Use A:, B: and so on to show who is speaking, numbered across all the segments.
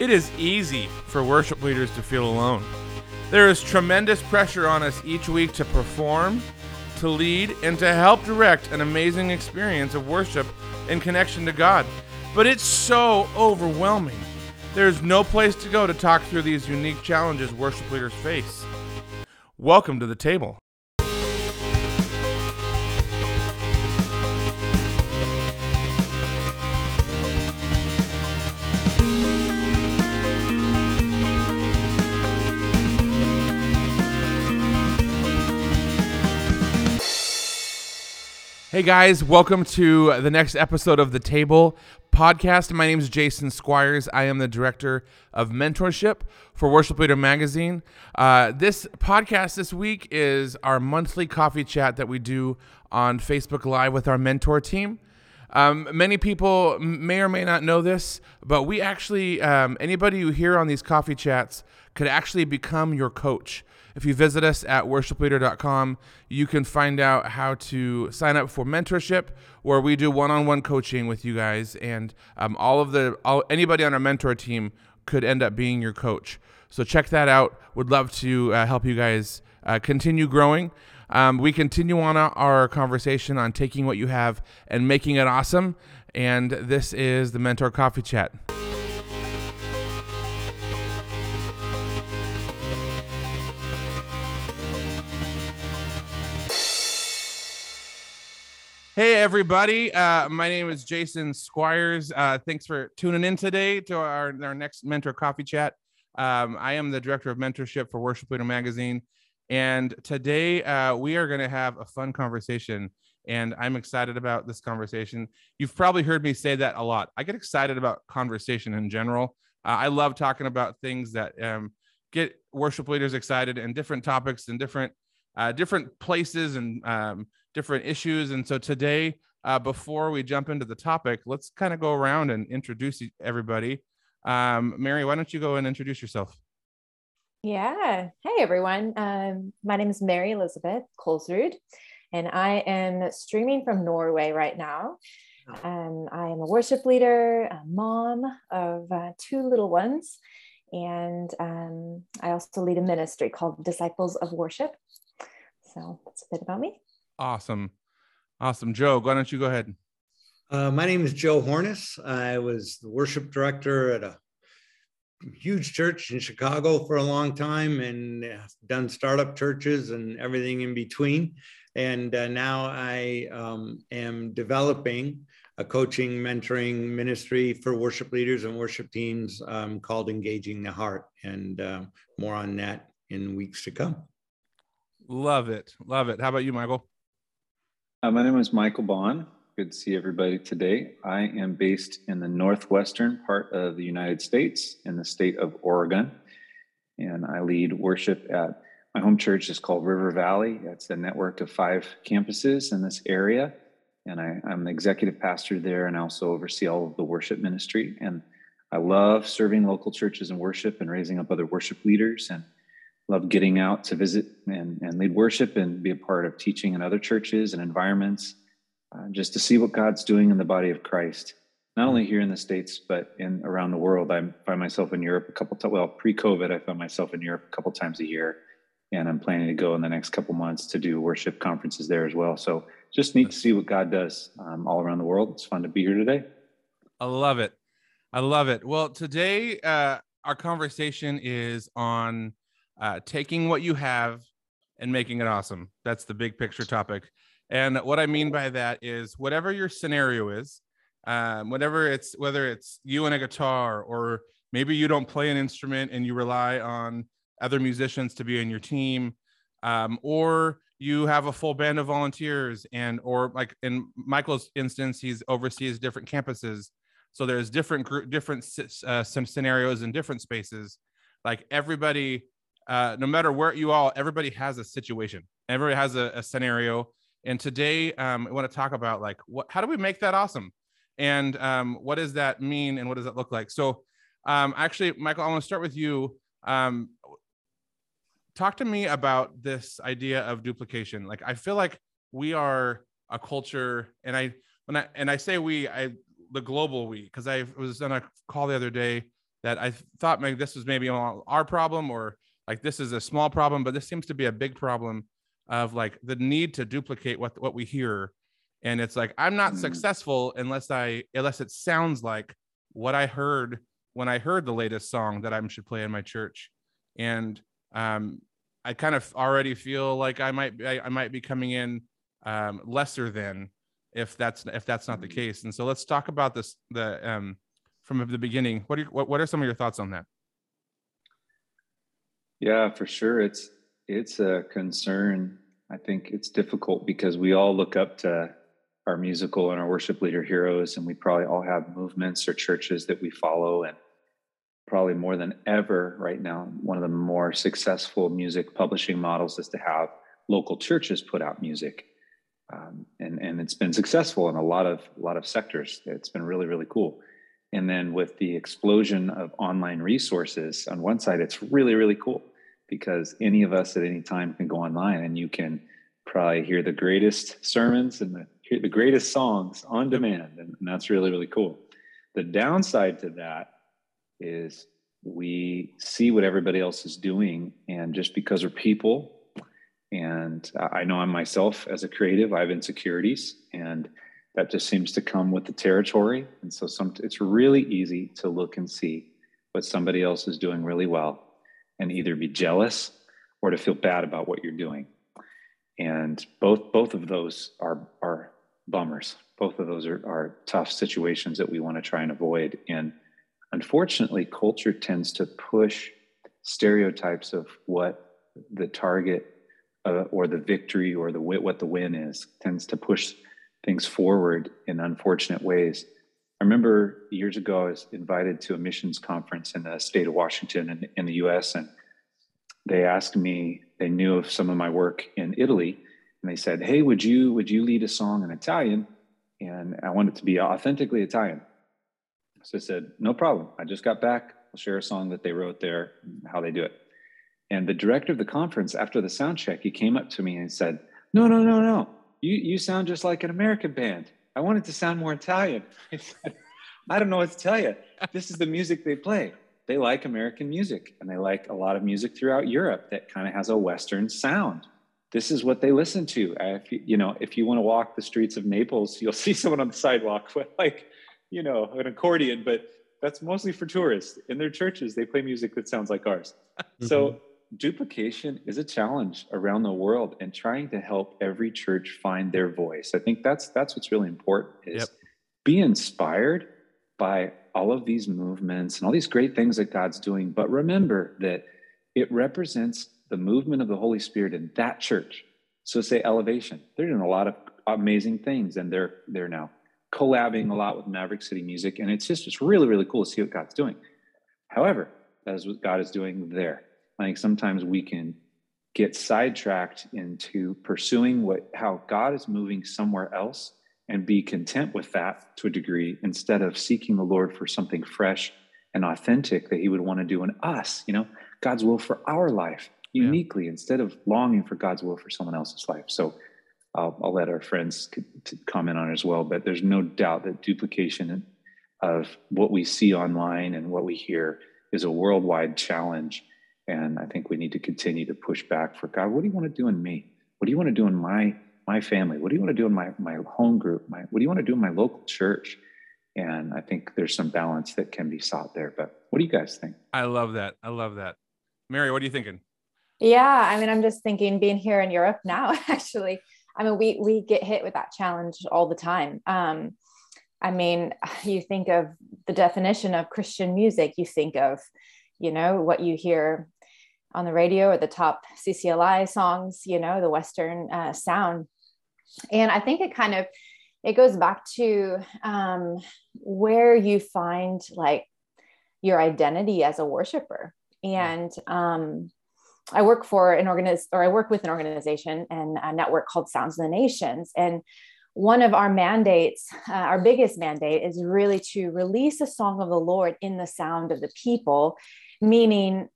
A: It is easy for worship leaders to feel alone. There is tremendous pressure on us each week to perform, to lead, and to help direct an amazing experience of worship in connection to God. But it's so overwhelming. There's no place to go to talk through these unique challenges worship leaders face. Welcome to the table. Hey guys, welcome to the next episode of the Table podcast. My name is Jason Squires. I am the director of mentorship for Worship Leader Magazine. Uh, this podcast this week is our monthly coffee chat that we do on Facebook Live with our mentor team. Um, many people may or may not know this, but we actually, um, anybody who hear on these coffee chats could actually become your coach. If you visit us at worshipleader.com, you can find out how to sign up for mentorship, where we do one-on-one coaching with you guys, and um, all of the all, anybody on our mentor team could end up being your coach. So check that out. Would love to uh, help you guys uh, continue growing. Um, we continue on our conversation on taking what you have and making it awesome. And this is the Mentor Coffee Chat. Hey, everybody. Uh, my name is Jason Squires. Uh, thanks for tuning in today to our, our next Mentor Coffee Chat. Um, I am the director of mentorship for Worship Leader Magazine. And today uh, we are going to have a fun conversation. And I'm excited about this conversation. You've probably heard me say that a lot. I get excited about conversation in general. Uh, I love talking about things that um, get worship leaders excited and different topics and different uh, different places and um, different issues. And so today, uh, before we jump into the topic, let's kind of go around and introduce everybody. Um, Mary, why don't you go and introduce yourself?
B: Yeah. Hey, everyone. Um, my name is Mary Elizabeth Kolsrud, and I am streaming from Norway right now. Oh. Um, I am a worship leader, a mom of uh, two little ones, and um, I also lead a ministry called Disciples of Worship. So that's a bit about me.
A: Awesome. Awesome. Joe, why don't you go ahead?
C: Uh, my name is Joe Horness. I was the worship director at a huge church in Chicago for a long time and done startup churches and everything in between. And uh, now I um, am developing a coaching, mentoring ministry for worship leaders and worship teams um, called Engaging the Heart. And uh, more on that in weeks to come.
A: Love it. Love it. How about you, Michael?
D: Uh, my name is Michael Bahn. Good to see everybody today. I am based in the northwestern part of the United States in the state of Oregon. And I lead worship at my home church is called River Valley. It's a network of five campuses in this area. And I, am the executive pastor there and I also oversee all of the worship ministry. And I love serving local churches and worship and raising up other worship leaders and love getting out to visit and, and lead worship and be a part of teaching in other churches and environments, uh, just to see what God's doing in the body of Christ, not only here in the States, but in around the world. I find myself in Europe a couple times. Well, pre-COVID, I found myself in Europe a couple times a year, and I'm planning to go in the next couple months to do worship conferences there as well. So just neat to see what God does um, all around the world. It's fun to be here today.
A: I love it. I love it. Well, today uh, our conversation is on uh, taking what you have and making it awesome. That's the big picture topic. And what I mean by that is whatever your scenario is, um, whatever it's whether it's you and a guitar, or maybe you don't play an instrument and you rely on other musicians to be in your team, um, or you have a full band of volunteers, and or like in Michael's instance, he's oversees different campuses, so there's different group, different uh, some scenarios in different spaces. Like everybody uh, no matter where you all, everybody has a situation, everybody has a, a scenario. And today, um, I want to talk about like what, how do we make that awesome, and um, what does that mean, and what does that look like? So, um, actually, Michael, I want to start with you. Um, talk to me about this idea of duplication. Like, I feel like we are a culture, and I when I and I say we, I the global we, because I was on a call the other day that I thought maybe this was maybe our problem or like this is a small problem, but this seems to be a big problem of like the need to duplicate what what we hear. And it's like I'm not mm. successful unless I unless it sounds like what I heard when I heard the latest song that I should play in my church. And um, I kind of already feel like I might I, I might be coming in um, lesser than if that's if that's not the mm. case. And so let's talk about this the um, from the beginning. What are what, what are some of your thoughts on that?
D: Yeah, for sure. It's it's a concern. I think it's difficult because we all look up to our musical and our worship leader heroes, and we probably all have movements or churches that we follow. And probably more than ever right now, one of the more successful music publishing models is to have local churches put out music. Um, and and it's been successful in a lot of a lot of sectors. It's been really really cool. And then with the explosion of online resources, on one side, it's really really cool because any of us at any time can go online and you can probably hear the greatest sermons and the, hear the greatest songs on demand, and, and that's really really cool. The downside to that is we see what everybody else is doing, and just because we're people and I know I'm myself as a creative, I have insecurities, and that just seems to come with the territory. And so some, it's really easy to look and see what somebody else is doing really well and either be jealous or to feel bad about what you're doing. And both both of those are are bummers. Both of those are, are tough situations that we want to try and avoid. And unfortunately, culture tends to push stereotypes of what the target uh, or the victory or the what the win is tends to push things forward in unfortunate ways. I remember years ago, I was invited to a missions conference in the state of Washington in, in the US, and they asked me, they knew of some of my work in Italy, and they said, Hey, would you would you lead a song in Italian? And I wanted to be authentically Italian. So I said, No problem. I just got back. I'll share a song that they wrote there, how they do it. And the director of the conference, after the sound check, he came up to me and said, No, no, no, no. You, you sound just like an American band. I wanted to sound more Italian. I said, I don't know what to tell you. This is the music they play. They like American music and they like a lot of music throughout Europe that kind of has a Western sound. This is what they listen to. If you, you know, if you want to walk the streets of Naples, you'll see someone on the sidewalk with like, you know, an accordion, but that's mostly for tourists. In their churches, they play music that sounds like ours. Mm-hmm. So duplication is a challenge around the world and trying to help every church find their voice. I think that's that's what's really important is yep. be inspired by all of these movements and all these great things that God's doing, but remember that it represents the movement of the Holy Spirit in that church. So say elevation. They're doing a lot of amazing things and they're they're now collabing a lot with Maverick City Music and it's just it's really really cool to see what God's doing. However, that is what God is doing there I think sometimes we can get sidetracked into pursuing what how God is moving somewhere else and be content with that to a degree instead of seeking the Lord for something fresh and authentic that he would want to do in us, you know, God's will for our life uniquely yeah. instead of longing for God's will for someone else's life. So I'll, I'll let our friends comment on it as well, but there's no doubt that duplication of what we see online and what we hear is a worldwide challenge and I think we need to continue to push back for God. What do you want to do in me? What do you want to do in my my family? What do you want to do in my my home group? My what do you want to do in my local church? And I think there's some balance that can be sought there. But what do you guys think?
A: I love that. I love that. Mary, what are you thinking?
B: Yeah, I mean, I'm just thinking being here in Europe now, actually. I mean, we we get hit with that challenge all the time. Um, I mean, you think of the definition of Christian music, you think of, you know, what you hear on the radio or the top CCLI songs, you know, the Western uh, sound. And I think it kind of it goes back to um, where you find like your identity as a worshiper. And um, I work for an organiz or I work with an organization and a network called Sounds of the Nations. And one of our mandates, uh, our biggest mandate, is really to release a song of the Lord in the sound of the people, meaning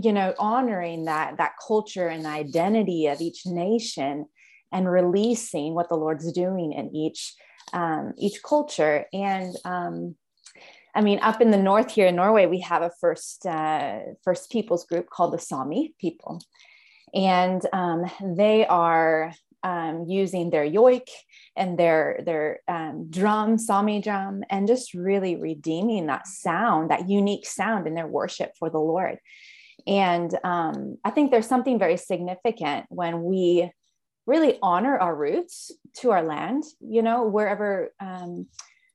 B: you know honoring that that culture and identity of each nation and releasing what the lord's doing in each um, each culture and um, I mean, up in the north here in Norway, we have a first uh, First Peoples group called the Sami people, and um, they are um, using their yoik and their their um, drum, Sami drum, and just really redeeming that sound, that unique sound in their worship for the Lord. And um, I think there's something very significant when we really honor our roots to our land. You know, wherever um,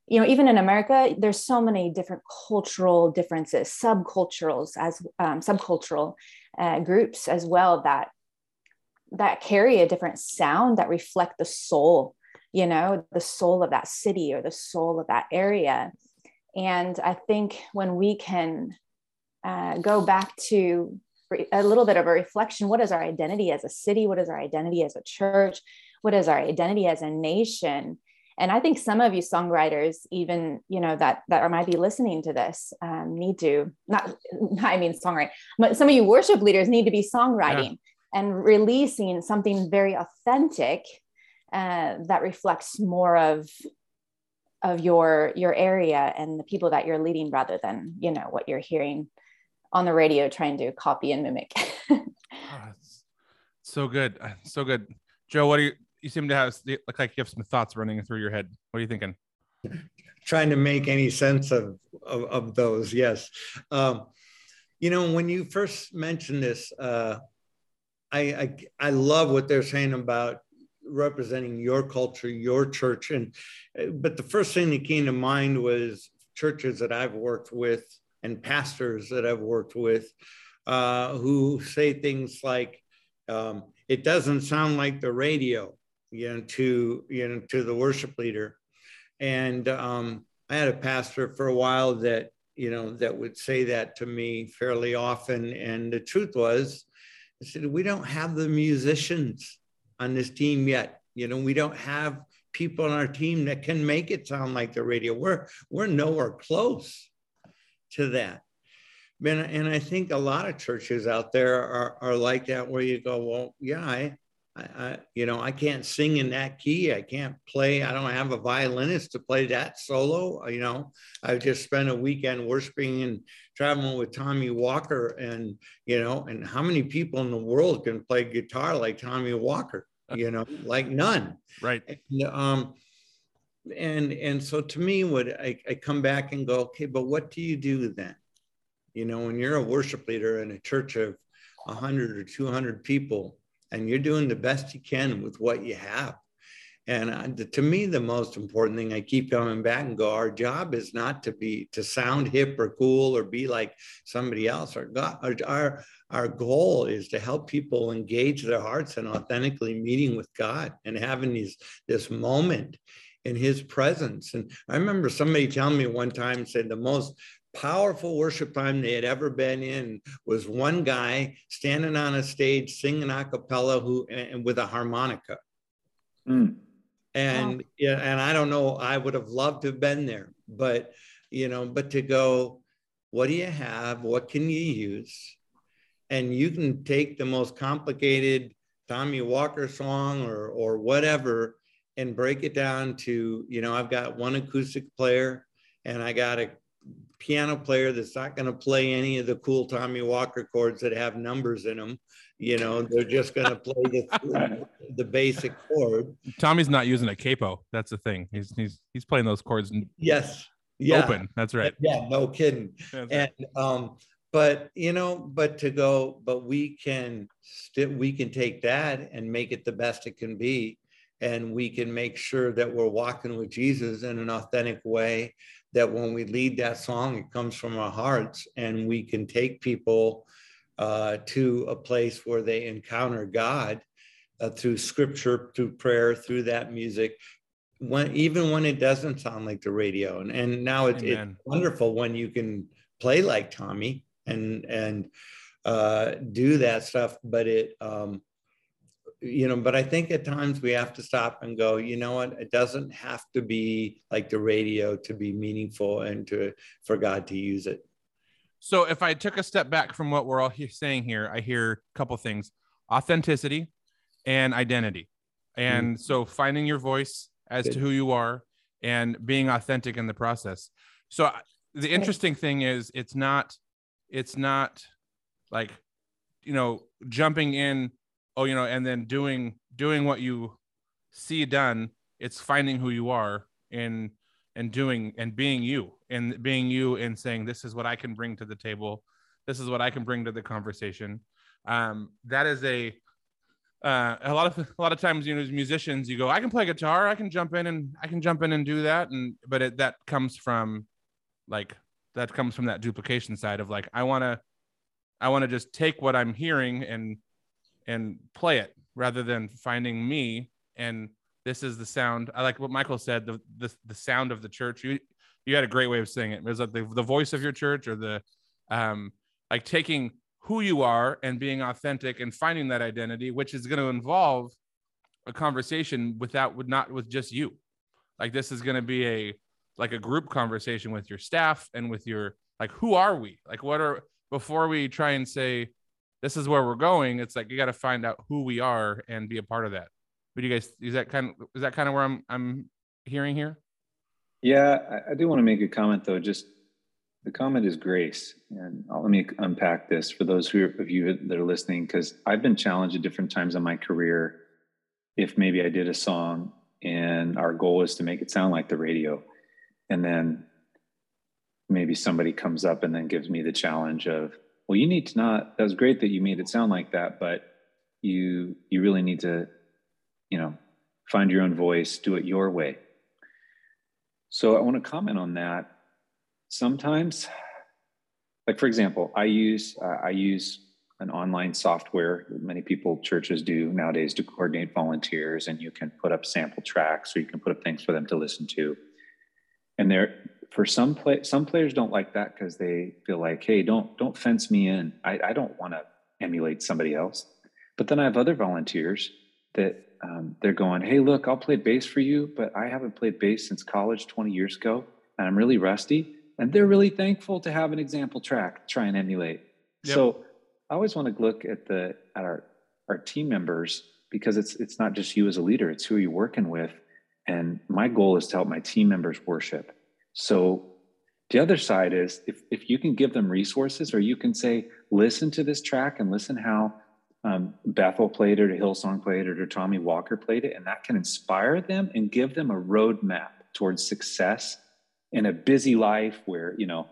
B: you know, even in America, there's so many different cultural differences, subculturals as um, subcultural uh, groups as well that that carry a different sound that reflect the soul you know the soul of that city or the soul of that area and i think when we can uh, go back to a little bit of a reflection. What is our identity as a city? What is our identity as a church? What is our identity as a nation? And i think some of you songwriters even you know that that might be listening to this um, need to not i mean songwriting but some of you worship leaders need to be songwriting yeah. and releasing something very authentic uh, that reflects more of of your your area and the people that you're leading rather than you know what you're hearing on the radio trying to copy and mimic. Oh,
A: so good. Uh, so good. Joe what do you you seem to have look like you have some thoughts running through your head. What are you thinking?
C: Trying to make any sense of of, of those yes. Um, you know when you first mentioned this uh, I, I, I love what they're saying about representing your culture, your church, and but the first thing that came to mind was churches that I've worked with and pastors that I've worked with uh, who say things like, um, "It doesn't sound like the radio," you know, to you know to the worship leader, and um, I had a pastor for a while that you know that would say that to me fairly often, and the truth was I said, we don't have the musicians on this team yet. You know, we don't have people on our team that can make it sound like the radio. We're we're nowhere close to that. And, and I think a lot of churches out there are, are like that, where you go, well, yeah, I, I, you know, I can't sing in that key. I can't play. I don't have a violinist to play that solo. You know, I've just spent a weekend worshiping and traveling with Tommy Walker, and you know, and how many people in the world can play guitar like Tommy Walker? You know, like none.
A: Right.
C: And, um, and and so to me, what I, I come back and go, okay, but what do you do then? You know, when you're a worship leader in a church of 100 or 200 people and you're doing the best you can with what you have. And uh, to me, the most important thing I keep coming back and go, our job is not to be to sound hip or cool or be like somebody else. Our God, our, our goal is to help people engage their hearts and authentically meeting with God and having these this moment in His presence. And I remember somebody telling me one time said the most powerful worship time they had ever been in was one guy standing on a stage singing a cappella who and with a harmonica. Mm. And wow. yeah, and I don't know, I would have loved to have been there, but you know, but to go, what do you have? What can you use? And you can take the most complicated Tommy Walker song or or whatever and break it down to, you know, I've got one acoustic player and I got a piano player that's not going to play any of the cool Tommy Walker chords that have numbers in them. You know, they're just going to play the, the basic chord.
A: Tommy's not using a capo. That's the thing. He's he's he's playing those chords.
C: Yes. Yeah.
A: Open. That's right.
C: Yeah. No kidding. That's and right. um, but you know, but to go, but we can still we can take that and make it the best it can be and we can make sure that we're walking with Jesus in an authentic way that when we lead that song, it comes from our hearts and we can take people uh, to a place where they encounter God uh, through scripture, through prayer, through that music. When even when it doesn't sound like the radio, and, and now it's, it's wonderful when you can play like Tommy and and uh, do that stuff. But it um, you know, but I think at times we have to stop and go, you know what, it doesn't have to be like the radio to be meaningful and to for God to use it.
A: So if I took a step back from what we're all here saying here, I hear a couple things: authenticity and identity. And mm. so finding your voice as Good. to who you are and being authentic in the process. So the interesting thing is it's not it's not like you know jumping in oh you know and then doing doing what you see done it's finding who you are and and doing and being you and being you and saying this is what i can bring to the table. This is what i can bring to the conversation. Um that is a uh, a lot of a lot of times you know as musicians you go i can play guitar i can jump in and i can jump in and do that. And but it, that comes from like that comes from that duplication side of like i want to i want to just take what i'm hearing and and play it rather than finding me. And this is the sound i like what michael said the the, the sound of the church. You you had a great way of saying it. It was like the, the voice of your church or the um like taking who you are and being authentic and finding that identity which is going to involve a conversation without with not with just you. Like this is going to be a like a group conversation with your staff and with your like who are we? Like what are before we try and say this is where we're going. It's like you got to find out who we are and be a part of that. But you guys is that kind of is that kind of where i'm i'm hearing here?
D: Yeah i, I do want to make a comment though. Just the comment is grace. And I'll, let me unpack this for those who of you that are listening because i've been challenged at different times in my career if maybe i did a song and our goal is to make it sound like the radio. And then maybe somebody comes up and then gives me the challenge of well you need to not that was great that you made it sound like that but you you really need to you know find your own voice do it your way. So i want to comment on that. Sometimes like for example i use uh, i use an online software. Many people churches do nowadays to coordinate volunteers and you can put up sample tracks or you can put up things for them to listen to. And there for some play some players don't like that because they feel like hey don't don't fence me in i, I don't want to emulate somebody else but then i have other volunteers that um, they're going hey look i'll play bass for you but i haven't played bass since college 20 years ago and i'm really rusty and they're really thankful to have an example track try and emulate yep. so i always want to look at the at our our team members because it's it's not just you as a leader it's who you're working with and my goal is to help my team members worship. So the other side is if, if you can give them resources or you can say, listen to this track and listen how um, Bethel played it or Hillsong played it or Tommy Walker played it, and that can inspire them and give them a roadmap towards success in a busy life where, you know,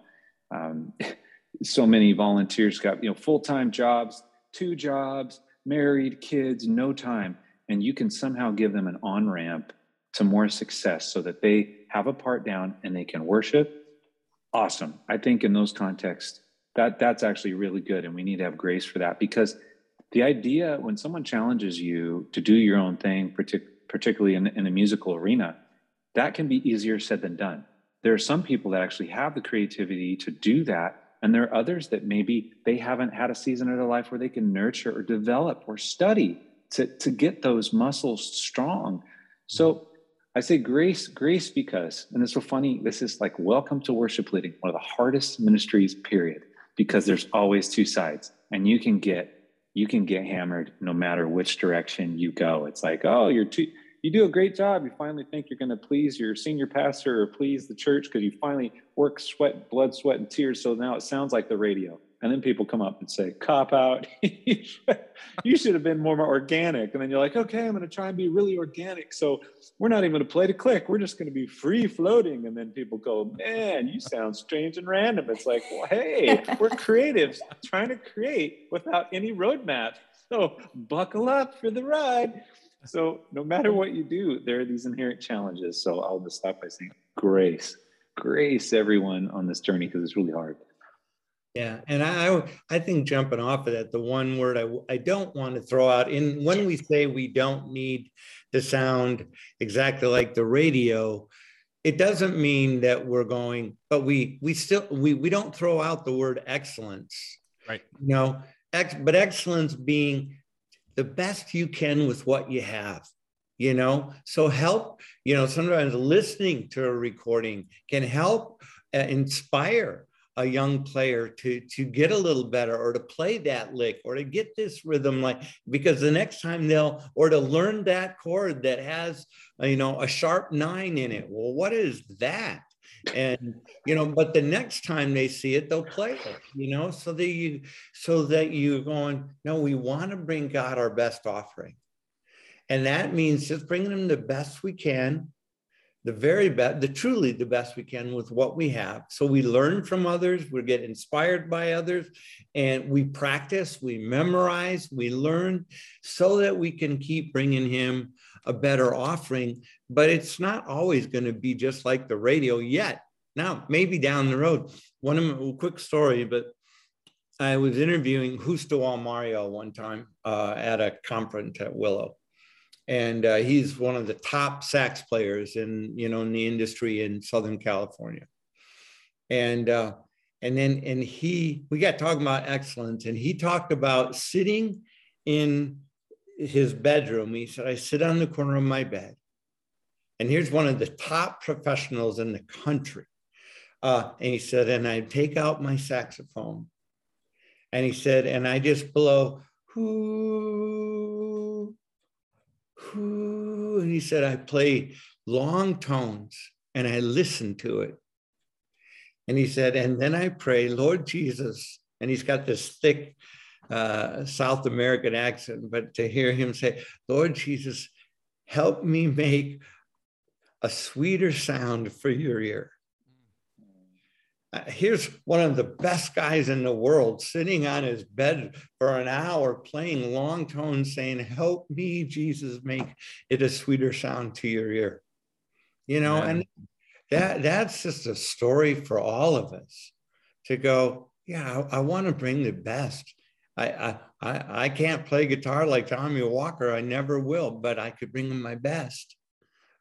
D: um, so many volunteers got, you know, full-time jobs, two jobs, married, kids, no time. And you can somehow give them an on-ramp to more success so that they have a part down and they can worship. Awesome. I think in those contexts that that's actually really good and we need to have grace for that because the idea when someone challenges you to do your own thing partic- particularly in, in a musical arena that can be easier said than done. There are some people that actually have the creativity to do that and there are others that maybe they haven't had a season of their life where they can nurture or develop or study to, to get those muscles strong. So I say grace, grace because, and it's so funny. This is like welcome to worship leading, one of the hardest ministries, period, because there's always two sides, and you can get you can get hammered no matter which direction you go. It's like, oh, you're too you do a great job. You finally think you're going to please your senior pastor or please the church because you finally work sweat, blood, sweat, and tears. So now it sounds like the radio. And then people come up and say, cop out. you should have been more more organic. And then you're like, okay, I'm going to try and be really organic. So we're not even going to play to click. We're just going to be free floating. And then people go, man, you sound strange and random. It's like, well, hey, we're creatives trying to create without any roadmap. So buckle up for the ride. So no matter what you do, there are these inherent challenges. So I'll just stop by saying grace, grace everyone on this journey because it's really hard.
C: Yeah, and I I think jumping off of that, the one word I I don't want to throw out in when we say we don't need to sound exactly like the radio, it doesn't mean that we're going, but we we still we we don't throw out the word excellence,
A: right?
C: You know, ex, but excellence being the best you can with what you have you know so help you know sometimes listening to a recording can help uh, inspire a young player to to get a little better or to play that lick or to get this rhythm like because the next time they'll or to learn that chord that has uh, you know a sharp nine in it. Well what is that? And you know but the next time they see it they'll play it you know so that you so that you're going no we want to bring god our best offering. And that means just bringing them the best we can the very best the truly the best we can with what we have so we learn from others we get inspired by others and we practice we memorize we learn so that we can keep bringing him a better offering but it's not always going to be just like the radio yet. Now, maybe down the road. One of my quick story, but I was interviewing Justo Almario one time uh, at a conference at Willow, and uh, he's one of the top sax players in you know in the industry in Southern California, and uh, and then and he we got talking about excellence, and he talked about sitting in his bedroom. He said, "I sit on the corner of my bed." And here's one of the top professionals in the country. Uh, and he said, and I take out my saxophone. And he said, and I just blow, whoo, And he said, I play long tones and I listen to it. And he said, and then I pray, Lord Jesus. And he's got this thick uh, South American accent, but to hear him say, Lord Jesus, help me make a sweeter sound for your ear. Uh, here's one of the best guys in the world sitting on his bed for an hour playing long tones saying, Help me, Jesus, make it a sweeter sound to your ear. You know, yeah. and that that's just a story for all of us to go, yeah, I, I want to bring the best. I, I I can't play guitar like Tommy Walker. I never will, but I could bring him my best.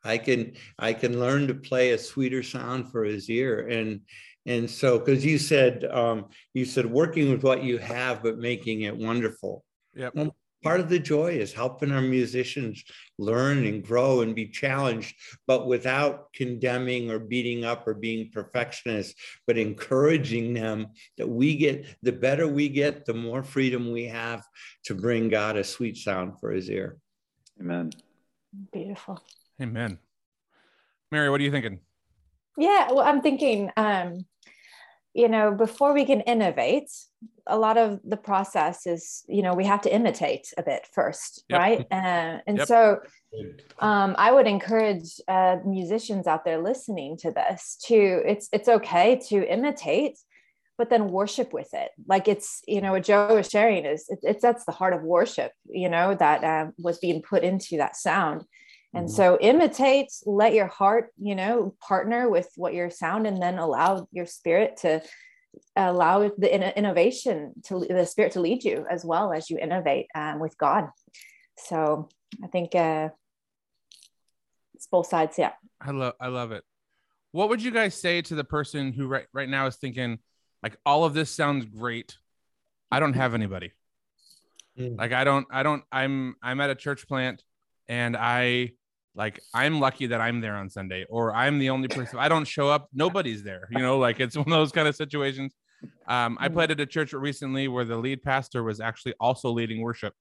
C: I can I can learn to play a sweeter sound for his ear. And and so because you said um, you said working with what you have but making it wonderful.
A: Yeah.
C: Well, part of the joy is helping our musicians learn and grow and be challenged, but without condemning or beating up or being perfectionists, but encouraging them that we get the better we get, the more freedom we have to bring God a sweet sound for his ear.
D: Amen.
B: Beautiful.
A: Amen. Mary, what are you thinking?
B: Yeah, well, I'm thinking, um, you know, before we can innovate, a lot of the process is, you know, we have to imitate a bit first, yep. right? Uh, and yep. so um, I would encourage uh, musicians out there listening to this to, it's, it's okay to imitate, but then worship with it. Like it's, you know, what Joe was sharing is it, it's, that's the heart of worship, you know, that uh, was being put into that sound and mm-hmm. so imitate, let your heart, you know, partner with what your sound and then allow your spirit to allow the in- innovation to the spirit to lead you as well as you innovate um, with God. So I think uh, it's both sides. Yeah.
A: I love, I love it. What would you guys say to the person who right, right now is thinking like, all of this sounds great. I don't have anybody. Mm. Like I don't, I don't, I'm, I'm at a church plant and I like i'm lucky that i'm there on sunday or i'm the only person i don't show up nobody's there you know like it's one of those kind of situations. Um, i mm. played at a church recently where the lead pastor was actually also leading worship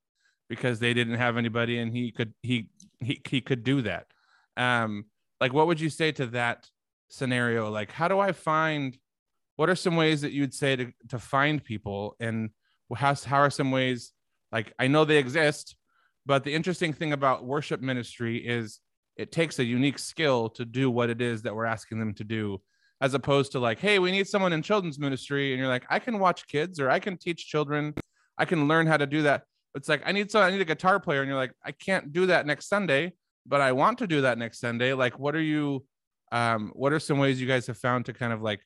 A: because they didn't have anybody and he could he he, he could do that. Um like what would you say to that scenario? Like how do i find what are some ways that you'd say to to find people? And how, how are some ways like i know they exist but the interesting thing about worship ministry is it takes a unique skill to do what it is that we're asking them to do, as opposed to like, hey, we need someone in children's ministry. And you're like, I can watch kids or I can teach children. I can learn how to do that. It's like, I need someone, I need a guitar player. And you're like, I can't do that next Sunday, but I want to do that next Sunday. Like, what are you, um, what are some ways you guys have found to kind of like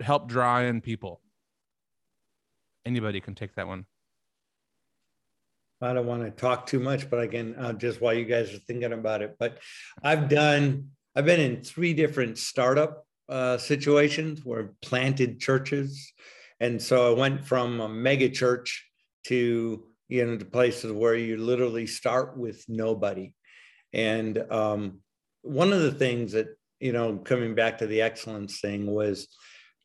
A: help draw in people? Anybody can take that one.
C: I don't want to talk too much, but again, uh, just while you guys are thinking about it, but I've done, I've been in three different startup uh, situations where I've planted churches. And so I went from a mega church to, you know, to places where you literally start with nobody. And um, one of the things that, you know, coming back to the excellence thing was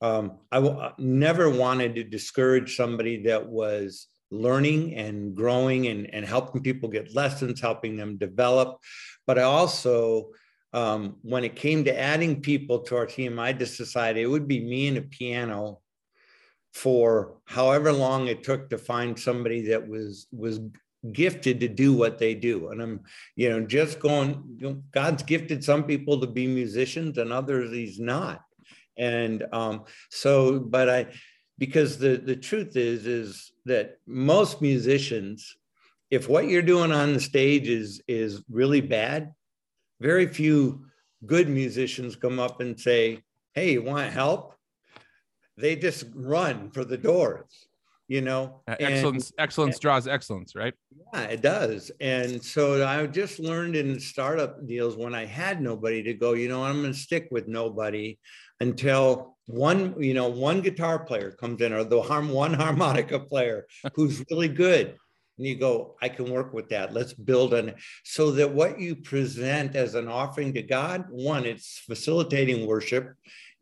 C: um, I never wanted to discourage somebody that was learning and growing and, and helping people get lessons, helping them develop. But I also um, when it came to adding people to our team, I just decided it would be me and a piano for however long it took to find somebody that was was gifted to do what they do. And I'm, you know, just going, God's gifted some people to be musicians and others he's not. And um, so, but I, because the the truth is, is that most musicians, if what you're doing on the stage is is really bad, very few good musicians come up and say, Hey, you want help? They just run for the doors you know?
A: Uh, excellence and, excellence and, draws excellence right?
C: Yeah it does. And so i just learned in startup deals when i had nobody to go you know i'm going to stick with nobody until one you know one guitar player comes in or the harm one harmonica player who's really good and you go i can work with that. Let's build on it. So that what you present as an offering to god one it's facilitating worship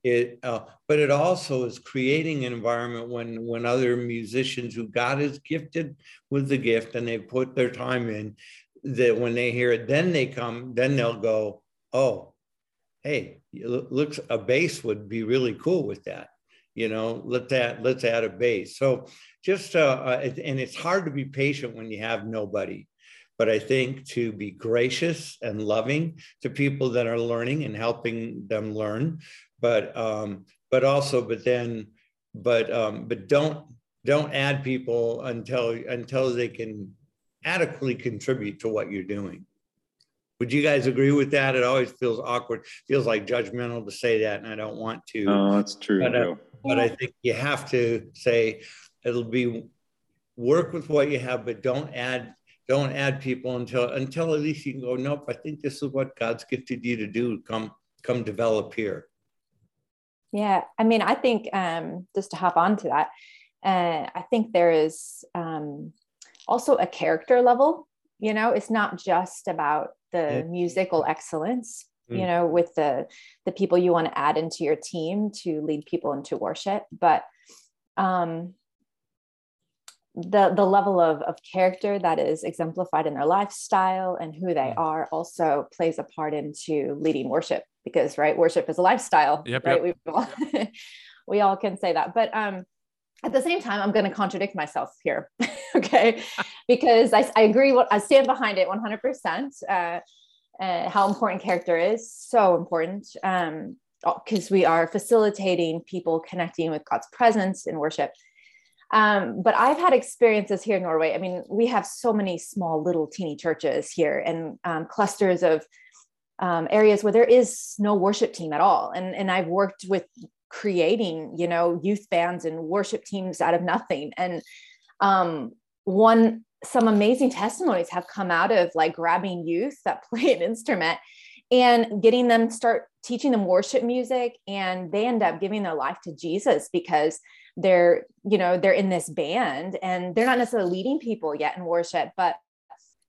C: it, uh, but it also is creating an environment when when other musicians who God has gifted with the gift and they put their time in, that when they hear it, then they come, then they'll go, oh, hey, looks a bass would be really cool with that. You know, let that let's add a bass. So just uh, uh, and it's hard to be patient when you have nobody but I think to be gracious and loving to people that are learning and helping them learn, but um, but also but then but um, but don't don't add people until until they can adequately contribute to what you're doing. Would you guys agree with that? It always feels awkward, feels like judgmental to say that, and I don't want to.
D: No, that's true.
C: But, uh, but I think you have to say it'll be work with what you have, but don't add don't add people until until at least you can go. Nope, I think this is what God's gifted you to do. Come come develop here.
B: Yeah, I mean, I think um, just to hop on to that, uh, I think there is um, also a character level. You know, it's not just about the musical excellence. Mm. You know, with the the people you want to add into your team to lead people into worship, but um, the the level of, of character that is exemplified in their lifestyle and who they mm. are also plays a part into leading worship because right worship is a lifestyle yep, right yep. we all we all can say that but um at the same time i'm going to contradict myself here okay because I, I agree what i stand behind it 100% uh, uh, how important character is so important um because we are facilitating people connecting with god's presence in worship um, but I've had experiences here in Norway. I mean, we have so many small little teeny churches here and um, clusters of um, areas where there is no worship team at all. And, and I've worked with creating, you know, youth bands and worship teams out of nothing. And um, one, some amazing testimonies have come out of like grabbing youth that play an instrument and getting them start teaching them worship music and they end up giving their life to jesus because they're you know they're in this band and they're not necessarily leading people yet in worship but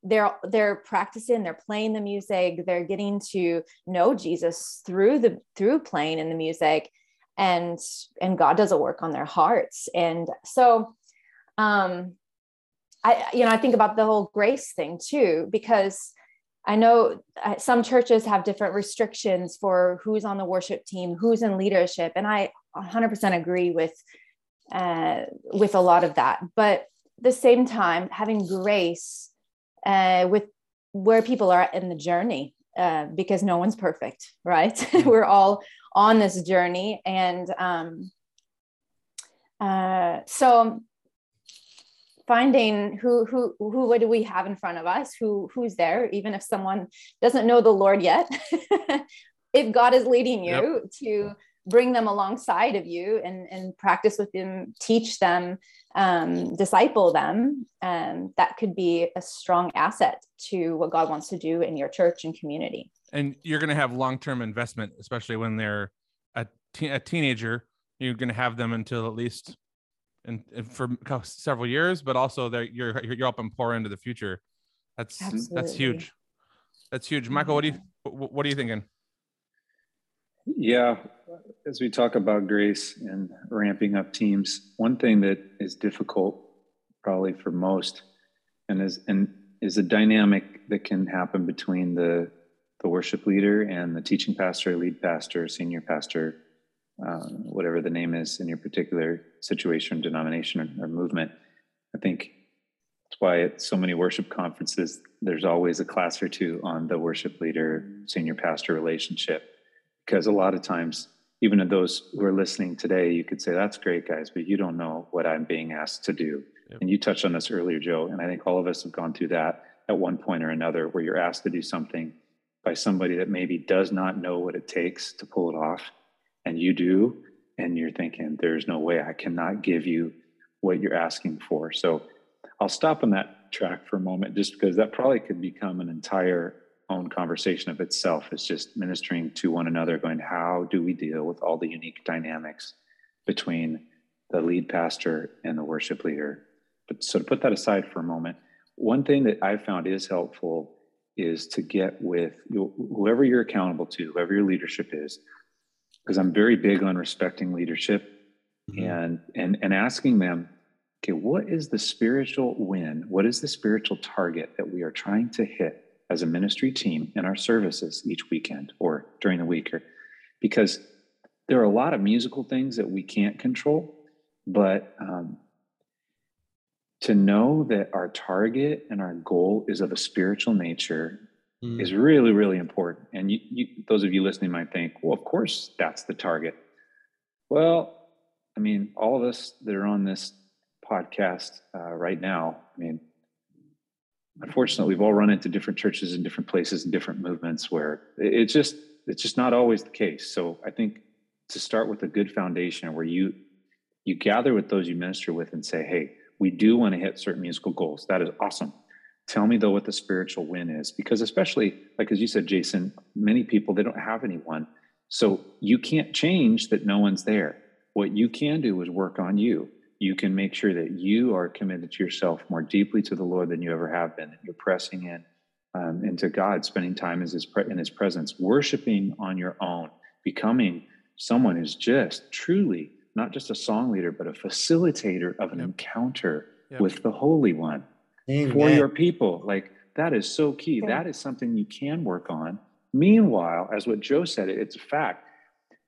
B: they're they're practicing they're playing the music they're getting to know jesus through the through playing in the music and and god does a work on their hearts. And so um i you know i think about the whole grace thing too because i know uh, some churches have different restrictions for who's on the worship team who's in leadership and i 100% agree with uh, with a lot of that. But at the same time having grace uh, with where people are in the journey uh, because no one's perfect, right? Mm-hmm. We're all on this journey. And um, uh, so finding who, who, who, what do we have in front of us? Who, who's there? Even if someone doesn't know the Lord yet, if God is leading you yep. to bring them alongside of you and, and practice with them, teach them, um, disciple them, um, that could be a strong asset to what God wants to do in your church and community.
A: And you're going to have long term investment, especially when they're a, te- a teenager. You're going to have them until at least and, for several years, but also they you're you're up and pour into the future. That's Absolutely. that's huge. That's huge. Michael, what do you what are you thinking?
D: Yeah, as we talk about grace and ramping up teams, one thing that is difficult probably for most and is and is a dynamic that can happen between the the worship leader and the teaching pastor, lead pastor, senior pastor, uh, whatever the name is in your particular situation, denomination, or, or movement. I think that's why at so many worship conferences, there's always a class or two on the worship leader, senior pastor relationship, because a lot of times, even to those who are listening today, you could say, That's great, guys, but you don't know what I'm being asked to do. Yep. And you touched on this earlier, Joe. And I think all of us have gone through that at one point or another where you're asked to do something by somebody that maybe does not know what it takes to pull it off. And you do. And you're thinking, There's no way I cannot give you what you're asking for. So I'll stop on that track for a moment just because that probably could become an entire own conversation of itself. is just ministering to one another, going, How do we deal with all the unique dynamics between the lead pastor and the worship leader? But so to put that aside for a moment, one thing that I found is helpful is to get with whoever you're accountable to, whoever your leadership is, because I'm very big on respecting leadership mm-hmm. and and and asking them, okay, what is the spiritual win? What is the spiritual target that we are trying to hit as a ministry team in our services each weekend or during the week? Or, because there are a lot of musical things that we can't control, but um, to know that our target and our goal is of a spiritual nature mm. is really, really important. And you, you, those of you listening might think, well, of course, that's the target. Well, I mean, all of us that are on this podcast uh, right now, I mean, unfortunately, we've all run into different churches in different places and different movements where it's just it's just not always the case. So I think to start with a good foundation where you you gather with those you minister with and say, hey, we do want to hit certain musical goals. That is awesome. Tell me though what the spiritual win is, because especially like as you said, Jason, many people they don't have anyone, so you can't change that no one's there. What you can do is work on you you can make sure that you are committed to yourself more deeply to the Lord than you ever have been. That you're pressing in um, into God, spending time in His, pre- in His presence, worshiping on your own, becoming someone who's just truly not just a song leader, but a facilitator of an yep. encounter yep. with the Holy One Amen. for your people. Like that is so key. Yeah. That is something you can work on. Meanwhile, as what Joe said, it's a fact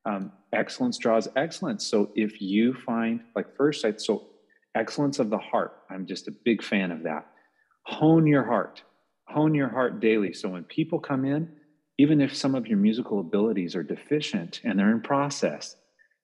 D: um, excellence draws excellence. So if you find, like first, I, so excellence of the heart, I'm just a big fan of that. Hone your heart, hone your heart daily. So when people come in, even if some of your musical abilities are deficient and they're in process,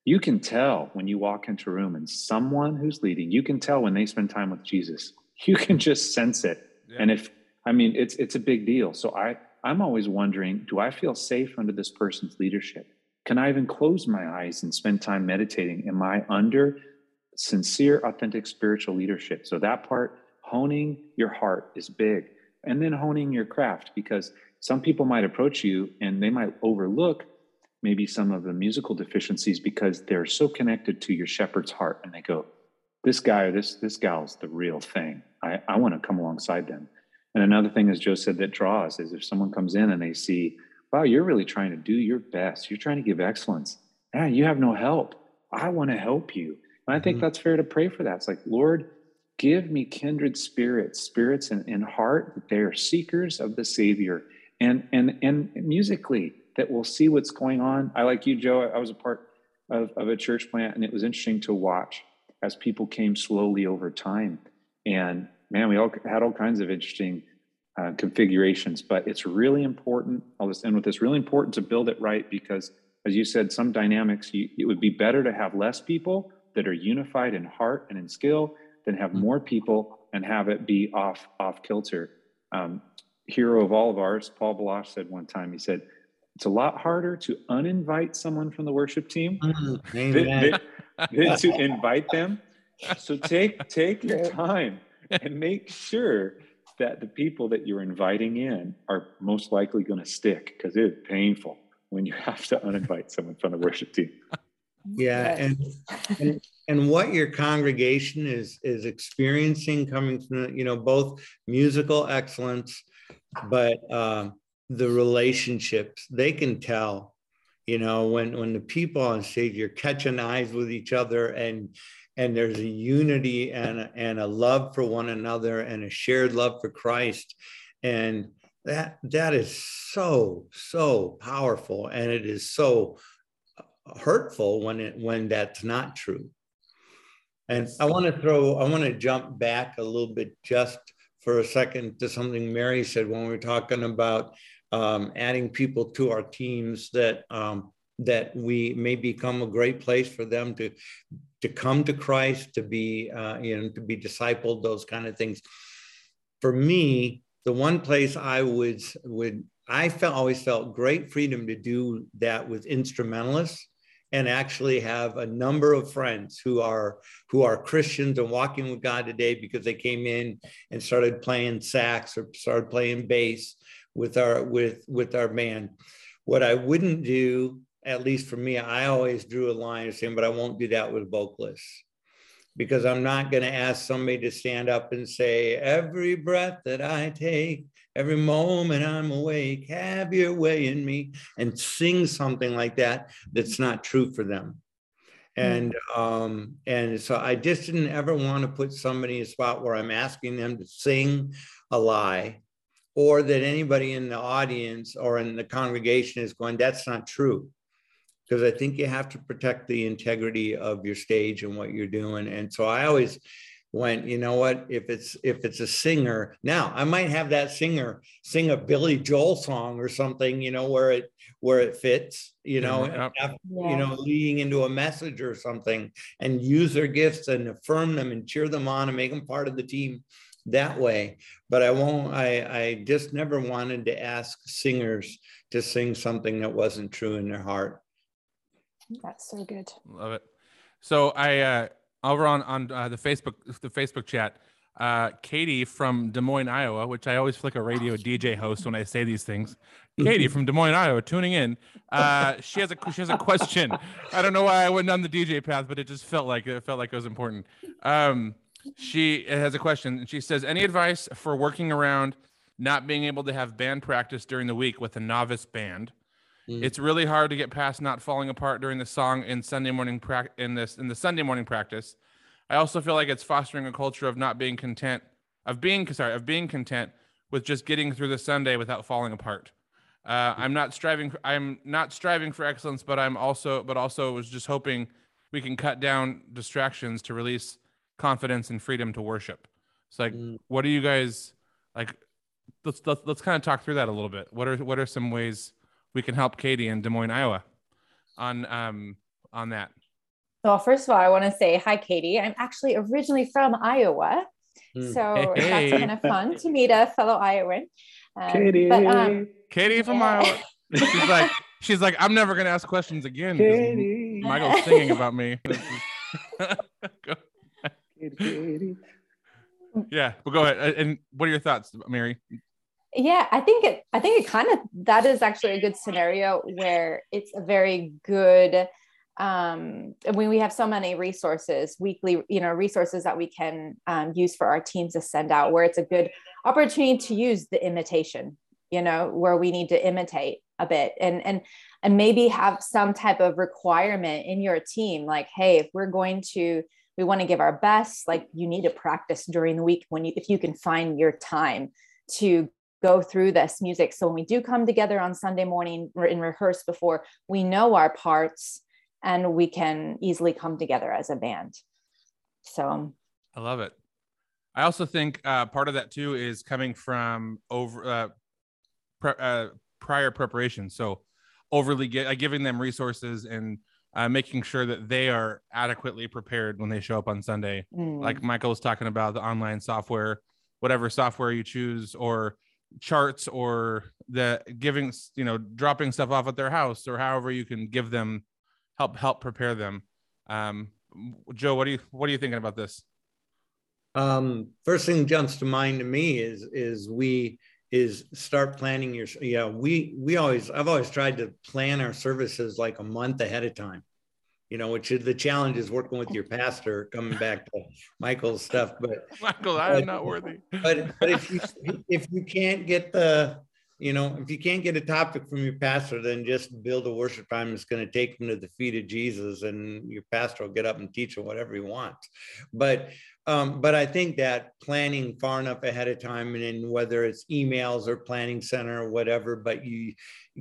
D: you can tell when you walk into a room and someone who's leading, you can tell when they spend time with Jesus. You can just sense it. Yeah. And if I mean it's it's a big deal. So I I'm always wondering, do I feel safe under this person's leadership? Can I even close my eyes and spend time meditating? Am I under sincere, authentic spiritual leadership? So that part, honing your heart is big. And then honing your craft, because some people might approach you and they might overlook maybe some of the musical deficiencies because they're so connected to your shepherd's heart and they go, this guy or this this gal's the real thing. I, I want to come alongside them. And another thing, as Joe said, that draws is if someone comes in and they see wow, you're really trying to do your best. You're trying to give excellence. Yeah, you have no help. I want to help you. And I think mm-hmm. that's fair to pray for that. It's like, Lord, give me kindred spirits, spirits in, in heart that they are seekers of the Savior. And and and musically that will see what's going on. I like you, Joe. I was a part of, of a church plant, and it was interesting to watch as people came slowly over time. And man, we all had all kinds of interesting uh, configurations. But it's really important. I'll just end with this really important to build it right because, as you said, some dynamics, you, it would be better to have less people that are unified in heart and in skill than have mm-hmm. more people and have it be off off kilter. Um, hero of all of ours, Paul Baloche said one time, he said, it's a lot harder to uninvite someone from the worship team mm, than, than, than to invite them. So take take your time and make sure that the people that you're inviting in are most likely going to stick because it's painful when you have to uninvite someone from the worship team.
C: Yeah, and, and and what your congregation is is experiencing coming from you know both musical excellence, but uh, the relationships they can tell you know when when the people on stage you're catching eyes with each other and and there's a unity and a, and a love for one another and a shared love for Christ. And that that is so so powerful and it is so hurtful when it when that's not true and i want to throw i want to jump back a little bit just for a second to something mary said when we were talking about um, adding people to our teams that um, that we may become a great place for them to to come to christ to be uh, you know to be discipled those kind of things for me the one place I would would I felt always felt great freedom to do that with instrumentalists and actually have a number of friends who are who are Christians and walking with God today because they came in and started playing sax or started playing bass with our with with our band. What I wouldn't do, at least for me, I always drew a line saying, but I won't do that with vocalists. Because I'm not going to ask somebody to stand up and say, every breath that I take, every moment I'm awake, have your way in me, and sing something like that that's not true for them. And um, and so I just didn't ever want to put somebody in a spot where I'm asking them to sing a lie, or that anybody in the audience or in the congregation is going, that's not true because I think you have to protect the integrity of your stage and what you're doing. And so I always went, you know what, if it's if it's a singer, now I might have that singer sing a Billy Joel song or something, you know, where it where it fits, you know, mm-hmm, yeah. after, yeah. you know, leading into a message or something, and use their gifts and affirm them and cheer them on and make them part of the team that way. But I won't, I, I just never wanted to ask singers to sing something that wasn't true in their heart.
B: That's so good.
A: Love it. So I uh over on on uh, the Facebook the Facebook chat, uh Katie from Des Moines, Iowa, which I always flick a radio DJ host when I say these things. Katie from Des Moines, Iowa, tuning in. Uh, she has a she has a question. I don't know why I went down the DJ path, but it just felt like it felt like it was important. Um, she has a question. And she says, "Any advice for working around not being able to have band practice during the week with a novice band?" Mm. It's really hard to get past not falling apart during the song in Sunday morning pra- in this in the Sunday morning practice. I also feel like it's fostering a culture of not being content, of being sorry, of being content with just getting through the Sunday without falling apart. Uh, I'm not striving. For, I'm not striving for excellence, but I'm also, but also was just hoping we can cut down distractions to release confidence and freedom to worship. It's like, mm. what are you guys like? Let's let's let's kind of talk through that a little bit. What are what are some ways we can help Katie in Des Moines, Iowa, on um, on that.
B: Well, first of all, I want to say hi, Katie. I'm actually originally from Iowa, hmm. so hey. that's kind of fun to meet a fellow Iowan.
A: Um, Katie, but, um, Katie from yeah. Iowa. She's like, she's like, I'm never gonna ask questions again. Katie. Michael's singing about me. Katie. Yeah, but go ahead. And what are your thoughts, Mary?
B: Yeah i think it i think it kind of that is actually a good scenario where it's a very good um when we have so many resources weekly you know resources that we can um, use for our teams to send out where it's a good opportunity to use the imitation you know where we need to imitate a bit and and and maybe have some type of requirement in your team like hey if we're going to we want to give our best like you need to practice during the week when you if you can find your time to go through this music. So when we do come together on Sunday morning and rehearse before, we know our parts and we can easily come together as a band. So
A: I love it. I also think uh, part of that too is coming from over uh, pre- uh, prior preparation. So overly get, giving them resources and uh, making sure that they are adequately prepared when they show up on Sunday. Mm. Like Michael was talking about the online software, whatever software you choose, or charts or the giving you know dropping stuff off at their house or however you can give them help help prepare them. Um joe what do you what are you thinking about this?
C: Um first thing jumps to mind to me is is we is start planning your yeah we we always i've always tried to plan our services like a month ahead of time you know, which is the challenge is working with your pastor, coming back to Michael's stuff. But
A: Michael, I am not worthy.
C: But but if you if you can't get the you know, if you can't get a topic from your pastor, then just build a worship time that's going to take them to the feet of Jesus, and your pastor will get up and teach them whatever he wants. But um, but I think that planning far enough ahead of time, and then whether it's emails or planning center or whatever, but you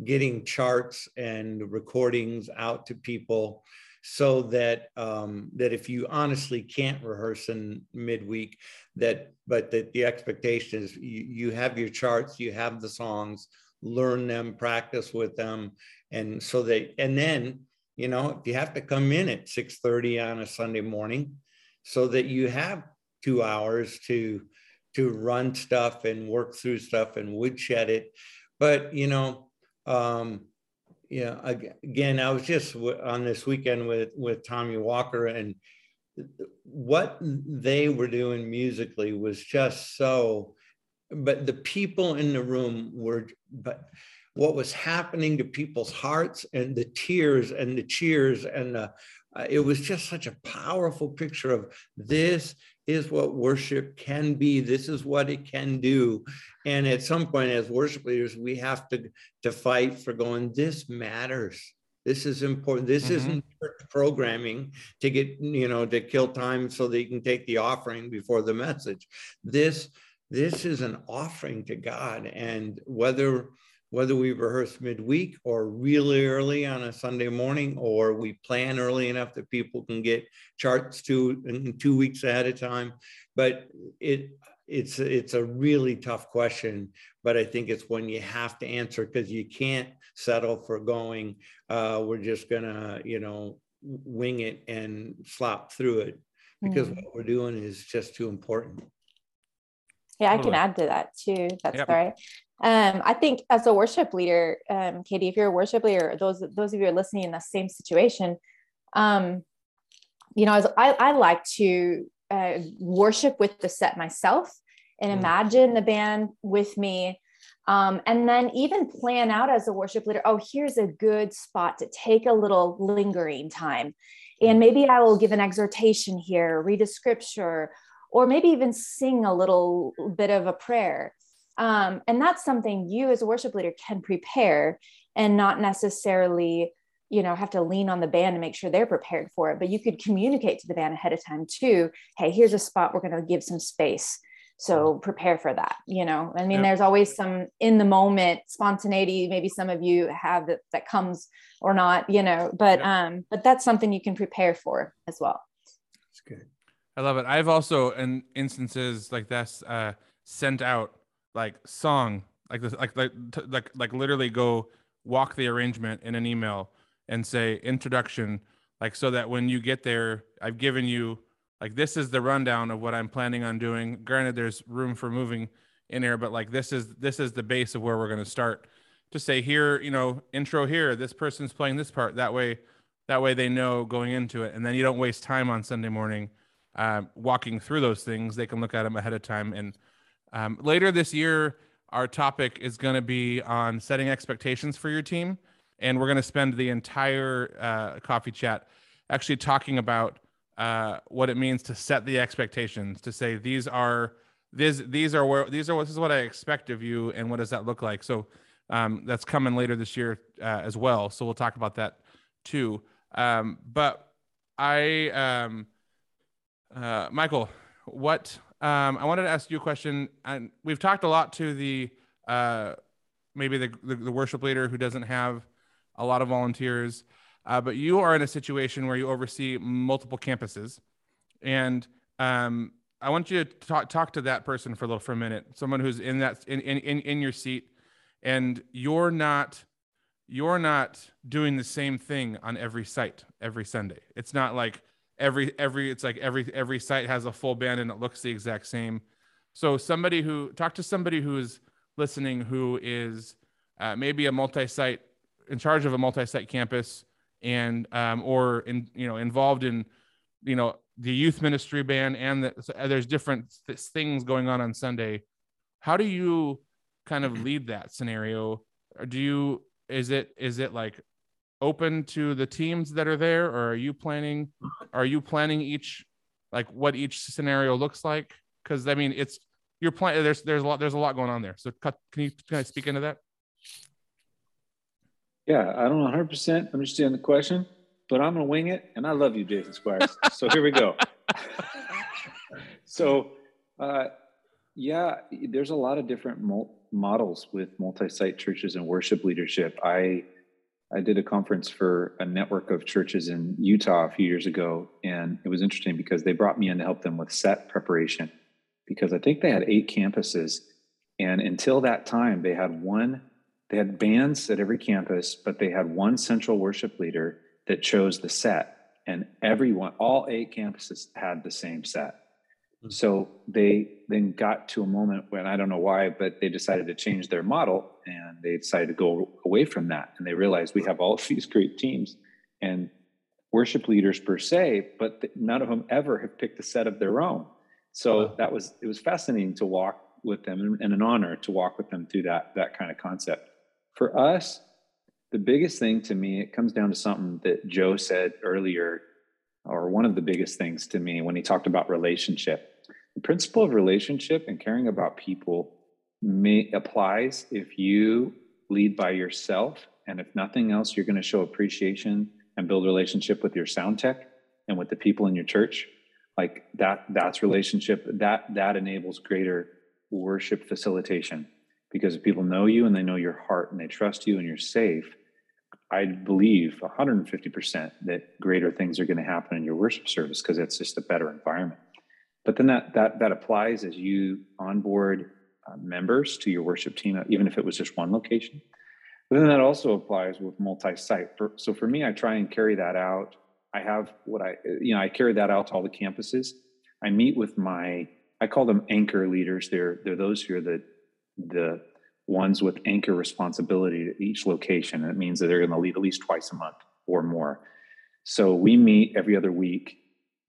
C: getting charts and recordings out to people so that um, that if you honestly can't rehearse in midweek, that but that the expectation is you, you have your charts, you have the songs, learn them, practice with them, and so that and then you know if you have to come in at 6:30 on a Sunday morning, so that you have two hours to to run stuff and work through stuff and woodshed it, but you know. Um, yeah again i was just on this weekend with with tommy walker and what they were doing musically was just so but the people in the room were but what was happening to people's hearts and the tears and the cheers and the, uh, it was just such a powerful picture of this is what worship can be. This is what it can do. And at some point, as worship leaders, we have to, to fight for going, this matters. This is important. This mm-hmm. isn't programming to get, you know, to kill time so that you can take the offering before the message. This, this is an offering to God. And whether whether we rehearse midweek or really early on a Sunday morning, or we plan early enough that people can get charts to in two weeks ahead of time. But it it's it's a really tough question, but I think it's one you have to answer because you can't settle for going. Uh, we're just gonna you know wing it and slop through it because mm. what we're doing is just too important.
B: Yeah, I can add to that too. That's yep. right. Um, I think as a worship leader, um, Katie, if you're a worship leader, those those of you are listening in the same situation, um, you know, as I, I like to uh, worship with the set myself and mm. imagine the band with me. Um, and then even plan out as a worship leader, oh, here's a good spot to take a little lingering time. And mm. maybe I will give an exhortation here, read a scripture, or maybe even sing a little bit of a prayer. Um, and that's something you as a worship leader can prepare and not necessarily you know have to lean on the band to make sure they're prepared for it but you could communicate to the band ahead of time too hey here's a spot we're going to give some space. So prepare for that you know? I mean there's always some in the moment spontaneity maybe some of you have that that comes or not you know? But um but that's something you can prepare for as well.
C: That's good.
A: I love it. I've also in instances like this uh sent out like song like this like like like like literally go walk the arrangement in an email and say introduction like so that when you get there i've given you like this is the rundown of what i'm planning on doing. Granted there's room for moving in here but like this is this is the base of where we're going to start to say here you know intro here. This person's playing this part. That way that way they know going into it. And then you don't waste time on sunday morning uh, walking through those things. They can look at them ahead of time and um, later this year, our topic is going to be on setting expectations for your team. And we're going to spend the entire uh, coffee chat actually talking about uh, what it means to set the expectations, to say these are these these are where these are this is what I expect of you, and what does that look like? So um, that's coming later this year uh, as well. So we'll talk about that too. Um, but I, um, uh, Michael, what um, I wanted to ask you a question, and we've talked a lot to the uh, maybe the, the, the worship leader who doesn't have a lot of volunteers, uh, but you are in a situation where you oversee multiple campuses, and um, I want you to talk talk to that person for a little for a minute. Someone who's in that in in in, in your seat, and you're not you're not doing the same thing on every site every Sunday. It's not like every every it's like every every site has a full band and it looks the exact same. So somebody who talk to somebody who's listening who is uh, maybe a multi-site in charge of a multi-site campus and um, or in you know involved in you know the youth ministry band and the, so uh, there's different th- things going on on sunday. How do you kind of lead that scenario? Or do you is it is it like open to the teams that are there or are you planning are you planning each like what each scenario looks like? Because i mean it's you're planning there's there's a lot there's a lot going on there. So cut, can you can i speak into that?
D: Yeah i don't 100% understand the question but i'm gonna wing it and i love you jason squires. So here we go. So, uh, yeah, there's a lot of different models with multi-site churches and worship leadership. I I did a conference for a network of churches in Utah a few years ago, and it was interesting because they brought me in to help them with set preparation because I think they had eight campuses, and until that time, they had one. They had bands at every campus, but they had one central worship leader that chose the set, and everyone, all eight campuses had the same set. Hmm. So they then got to a moment when I don't know why, but they decided to change their model and they decided to go away from that. And they realized we have all of these great teams and worship leaders per se, but none of them ever have picked a set of their own. So wow. that was it was fascinating to walk with them and an honor to walk with them through that that kind of concept. For us, the biggest thing to me, it comes down to something that Joe said earlier, or one of the biggest things to me when he talked about relationship. The principle of relationship and caring about people may applies if you lead by yourself and if nothing else you're going to show appreciation and build relationship with your sound tech and with the people in your church. Like that that's relationship that that enables greater worship facilitation because if people know you and they know your heart and they trust you and you're safe i believe 150% that greater things are going to happen in your worship service because it's just a better environment but then that that that applies as you onboard uh, members to your worship team, even if it was just one location. But then that also applies with multi-site. For, so for me, I try and carry that out. I have what I you know I carry that out to all the campuses. I meet with my I call them anchor leaders. They're they're those who are the the ones with anchor responsibility to each location. And it means that they're going to lead at least twice a month or more. So we meet every other week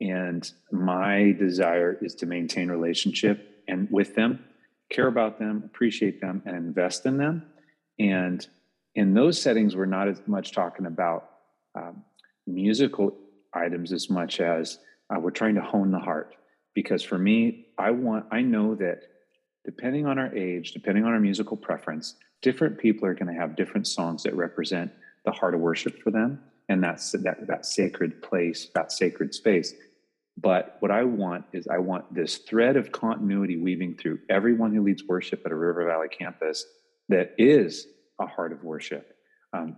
D: and my desire is to maintain relationship and with them, care about them, appreciate them, and invest in them. And in those settings, we're not as much talking about um, musical items as much as uh, we're trying to hone the heart. Because for me, I want, I know that depending on our age, depending on our musical preference, different people are going to have different songs that represent the heart of worship for them and that's that that sacred place, that sacred space. But what I want is I want this thread of continuity weaving through everyone who leads worship at a River Valley campus that is a heart of worship. Um,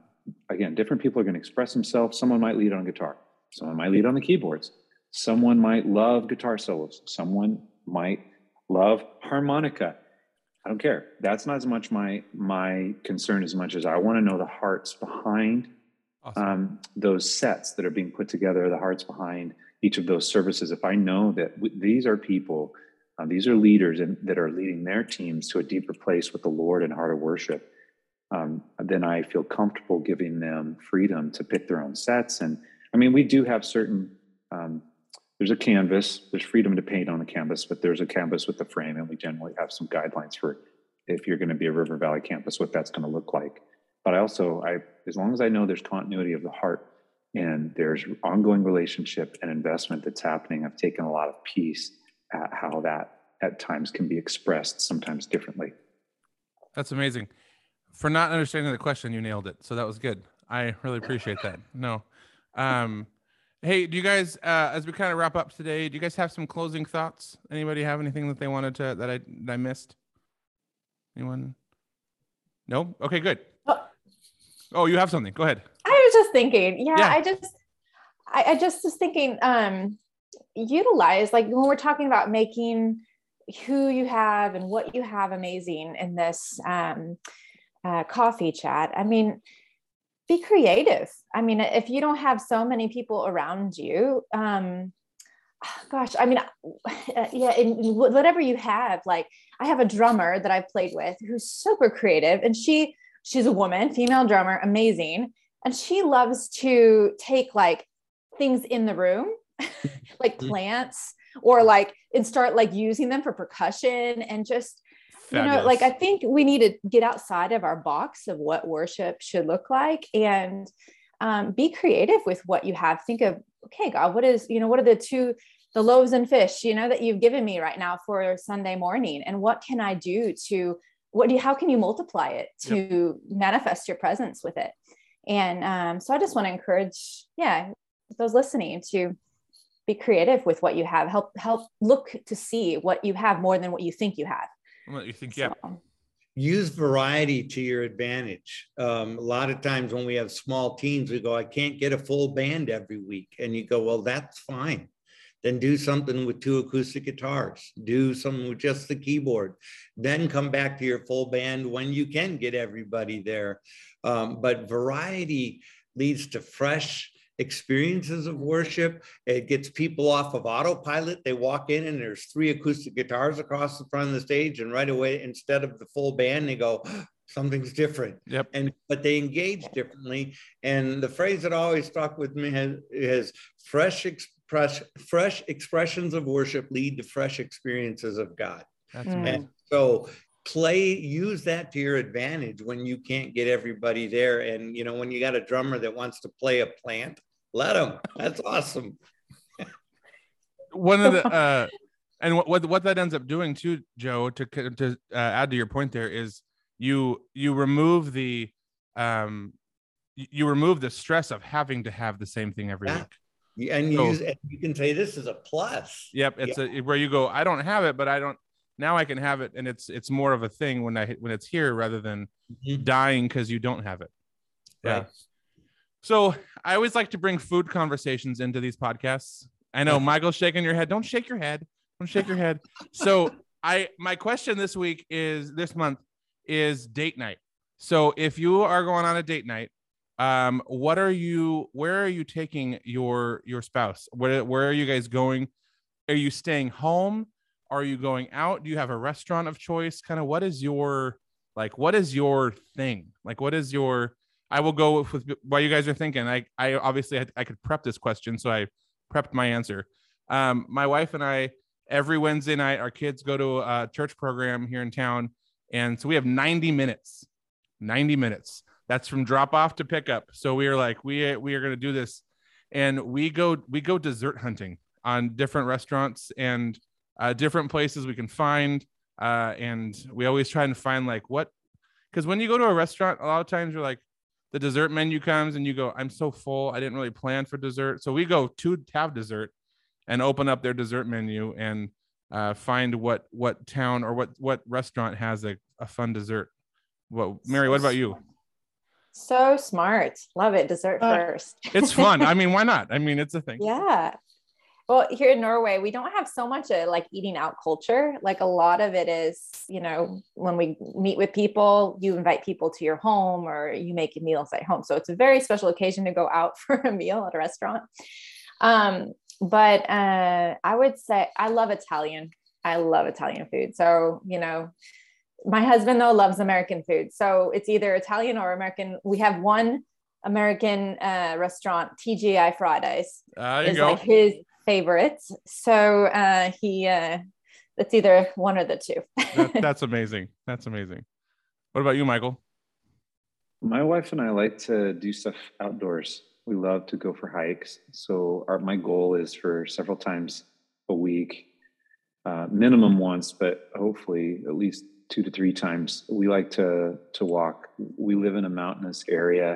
D: again, different people are going to express themselves. Someone might lead on guitar, someone might lead on the keyboards, someone might love guitar solos, someone might love harmonica. I don't care. That's not as much my my concern as much as I want to know the hearts behind awesome. um, those sets that are being put together, the hearts behind each of those services, if I know that w- these are people, uh, these are leaders and, that are leading their teams to a deeper place with the Lord and heart of worship, um, then I feel comfortable giving them freedom to pick their own sets. And I mean, we do have certain, um, there's a canvas, there's freedom to paint on the canvas, but there's a canvas with the frame, and we generally have some guidelines for if you're going to be a River Valley campus, what that's going to look like. But I also, I as long as I know there's continuity of the heart and there's ongoing relationship and investment that's happening i've taken a lot of peace at how that at times can be expressed sometimes differently.
A: That's amazing. For not understanding the question you nailed it. So that was good. I really appreciate that. No um hey do you guys uh as we kind of wrap up today do you guys have some closing thoughts? Anybody have anything that they wanted to that i that i missed? Anyone? No? Okay good. Oh, oh you have something. Go ahead.
B: I was just thinking, yeah, yeah. I just, I, I just was thinking, um, utilize like when we're talking about making who you have and what you have amazing in this um, uh, coffee chat. I mean, be creative. I mean, if you don't have so many people around you, um, gosh, I mean, yeah, in whatever you have, like I have a drummer that I've played with who's super creative and she, she's a woman, female drummer, amazing and she loves to take like things in the room like mm-hmm. plants or like and start like using them for percussion and just Fabulous. you know like i think we need to get outside of our box of what worship should look like and um, be creative with what you have. Think of okay god what is you know what are the two the loaves and fish you know that you've given me right now for sunday morning? And what can i do to what do you how can you multiply it to yep. manifest your presence with it? And um, so I just want to encourage, yeah, those listening to be creative with what you have. Help help look to see what you have more than what you think you have
A: you think yeah
B: So,
C: use variety to your advantage. Um, a lot of times when we have small teams, we go, I can't get a full band every week. And you go, well, that's fine. Then do something with two acoustic guitars, do something with just the keyboard, then come back to your full band when you can get everybody there. Um, but variety leads to fresh, experiences of worship. It gets people off of autopilot. They walk in and there's three acoustic guitars across the front of the stage, and right away, instead of the full band, they go, something's different.
A: Yep.
C: And but they engage differently. And the phrase that always stuck with me has, has fresh express fresh expressions of worship lead to fresh experiences of God.
A: That's
B: Mm.
A: amazing.
C: And so play use that to your advantage when you can't get everybody there and you know when you got a drummer that wants to play a plant let him that's awesome.
A: One of the uh and what, what what that ends up doing too joe to to uh, add to your point there is you you remove the um you remove the stress of having to have the same thing every
C: Yeah.
A: week.
C: And you
A: So-
C: use and you can say this is a plus.
A: Yep it's a where you go i don't have it but i don't now i can have it and it's it's more of a thing when i when it's here rather than
C: Mhm.
A: dying because you don't have it. Yeah.
C: Right.
A: So i always like to bring food conversations into these podcasts. I know michael's shaking your head. Don't shake your head. Don't shake your head. So i my question this week is this month is date night. So if you are going on a date night um what are you where are you taking your your spouse? Where where are you guys going? Are you staying home? Are you going out? Do you have a restaurant of choice? Kind of what is your like what is your thing? Like what is your i will go with, with while you guys are thinking. I i obviously had, i could prep this question so i prepped my answer. Um my wife and i every wednesday night our kids go to a church program here in town and so we have 90 minutes 90 minutes. That's from drop off to pickup so we are like we we are going to do this. And we go we go dessert hunting on different restaurants and uh, different places we can find uh, and we always try and find like what because when you go to a restaurant a lot of times you're like the dessert menu comes and you go i'm so full i didn't really plan for dessert. So we go to have dessert and open up their dessert menu and uh, find what what town or what what restaurant has a, a fun dessert. Well mary what about you?
B: so smart. Love it. Dessert
A: Uh,
B: first.
A: It's fun. I mean why not? I mean it's a thing.
B: Yeah. Well, here in Norway, we don't have so much a like eating out culture. Like a lot of it is, you know, when we meet with people, you invite people to your home or you make meals at home. So it's a very special occasion to go out for a meal at a restaurant. Um, but uh, I would say I love Italian. I love Italian food. So, you know, my husband though loves American food. So it's either Italian or American. We have one American uh, restaurant, TGI Fridays,
A: uh, there you
B: is
A: go
B: like his favorite. So uh, he, uh, it's either one or the two.
A: that, that's amazing that's amazing what about you michael
D: My wife and I like to do stuff outdoors. We love to go for hikes. So our my goal is for several times a week, uh, minimum once, but hopefully at least two to three times. We like to to walk. We live in a mountainous area,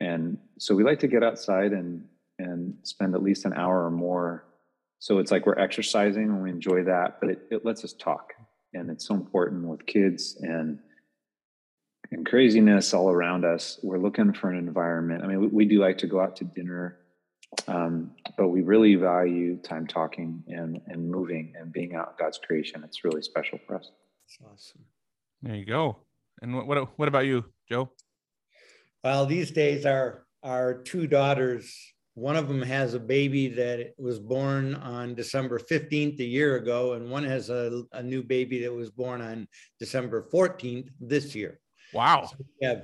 D: and so we like to get outside and and spend at least an hour or more. So it's like we're exercising and we enjoy that, but it, it lets us talk, and it's so important with kids and and craziness all around us. We're looking for an environment. I mean, we, we do like to go out to dinner, um, but we really value time talking and and moving and being out in God's creation. It's really special for us.
C: That's awesome
A: there you go and what what, what about you joe
C: well these days our our two daughters one of them has a baby that was born on december 15th a year ago and one has a, a new baby that was born on december 14th this year
A: wow
C: So we have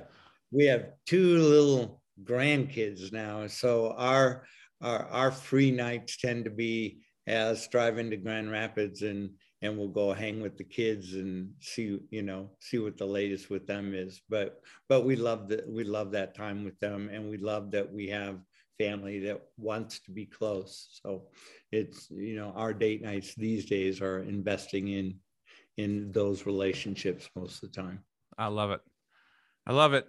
C: we have two little grandkids now. So our our our free nights tend to be as driving to Grand Rapids and and we'll go hang with the kids and see you know see what the latest with them is. But but we love that we love that time with them and we love that we have family that wants to be close. So it's you know our date nights these days are investing in in those relationships most of the time.
A: I love it. I love it.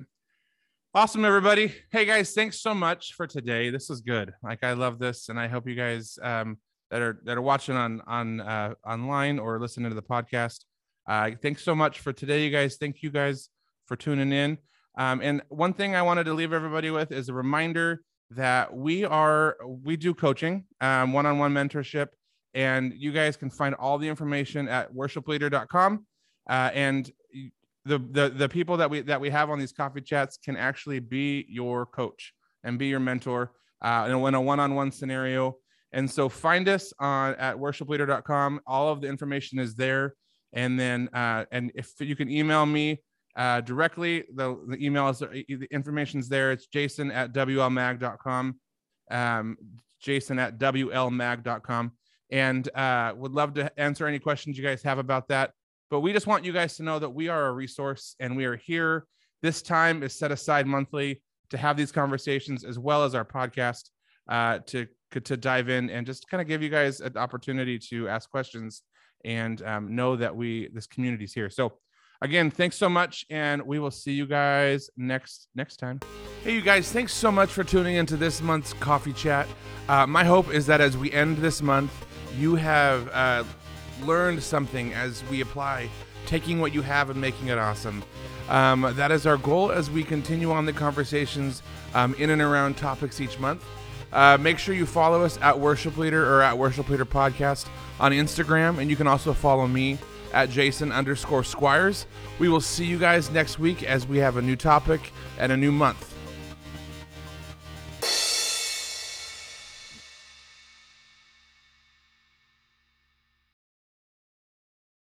A: Awesome, everybody. Hey guys, thanks so much for today. This is good. Like I love this, and I hope you guys um, that are that are watching on on uh, online or listening to the podcast. Uh, thanks so much for today, you guys. Thank you guys for tuning in. Um, and one thing I wanted to leave everybody with is a reminder that we are we do coaching, um, one-on-one mentorship, and you guys can find all the information at worshipleader.com. Uh, and the, the the people that we that we have on these coffee chats can actually be your coach and be your mentor uh, in, a, in a one-on-one scenario. And so find us on at worshipleader.com. All of the information is there. And then uh, and if you can email me uh, directly, the, the email is the information's there. It's jason at wlmag.com. Um, jason at wlmag.com. And uh, would love to answer any questions you guys have about that. But we just want you guys to know that we are a resource and we are here. This time is set aside monthly to have these conversations as well as our podcast uh, to to dive in and just kind of give you guys an opportunity to ask questions and um, know that we this community is here. So again, thanks so much, and we will see you guys next next time. Hey, you guys, thanks so much for tuning into this month's coffee chat. Uh, my hope is that as we end this month, you have uh, learned something as we apply taking what you have and making it awesome. Um, that is our goal as we continue on the conversations um, in and around topics each month. Uh, make sure you follow us at Worship Leader or at Worship Leader Podcast on Instagram, and you can also follow me at Jason underscore Squires. We will see you guys next week as we have a new topic and a new month.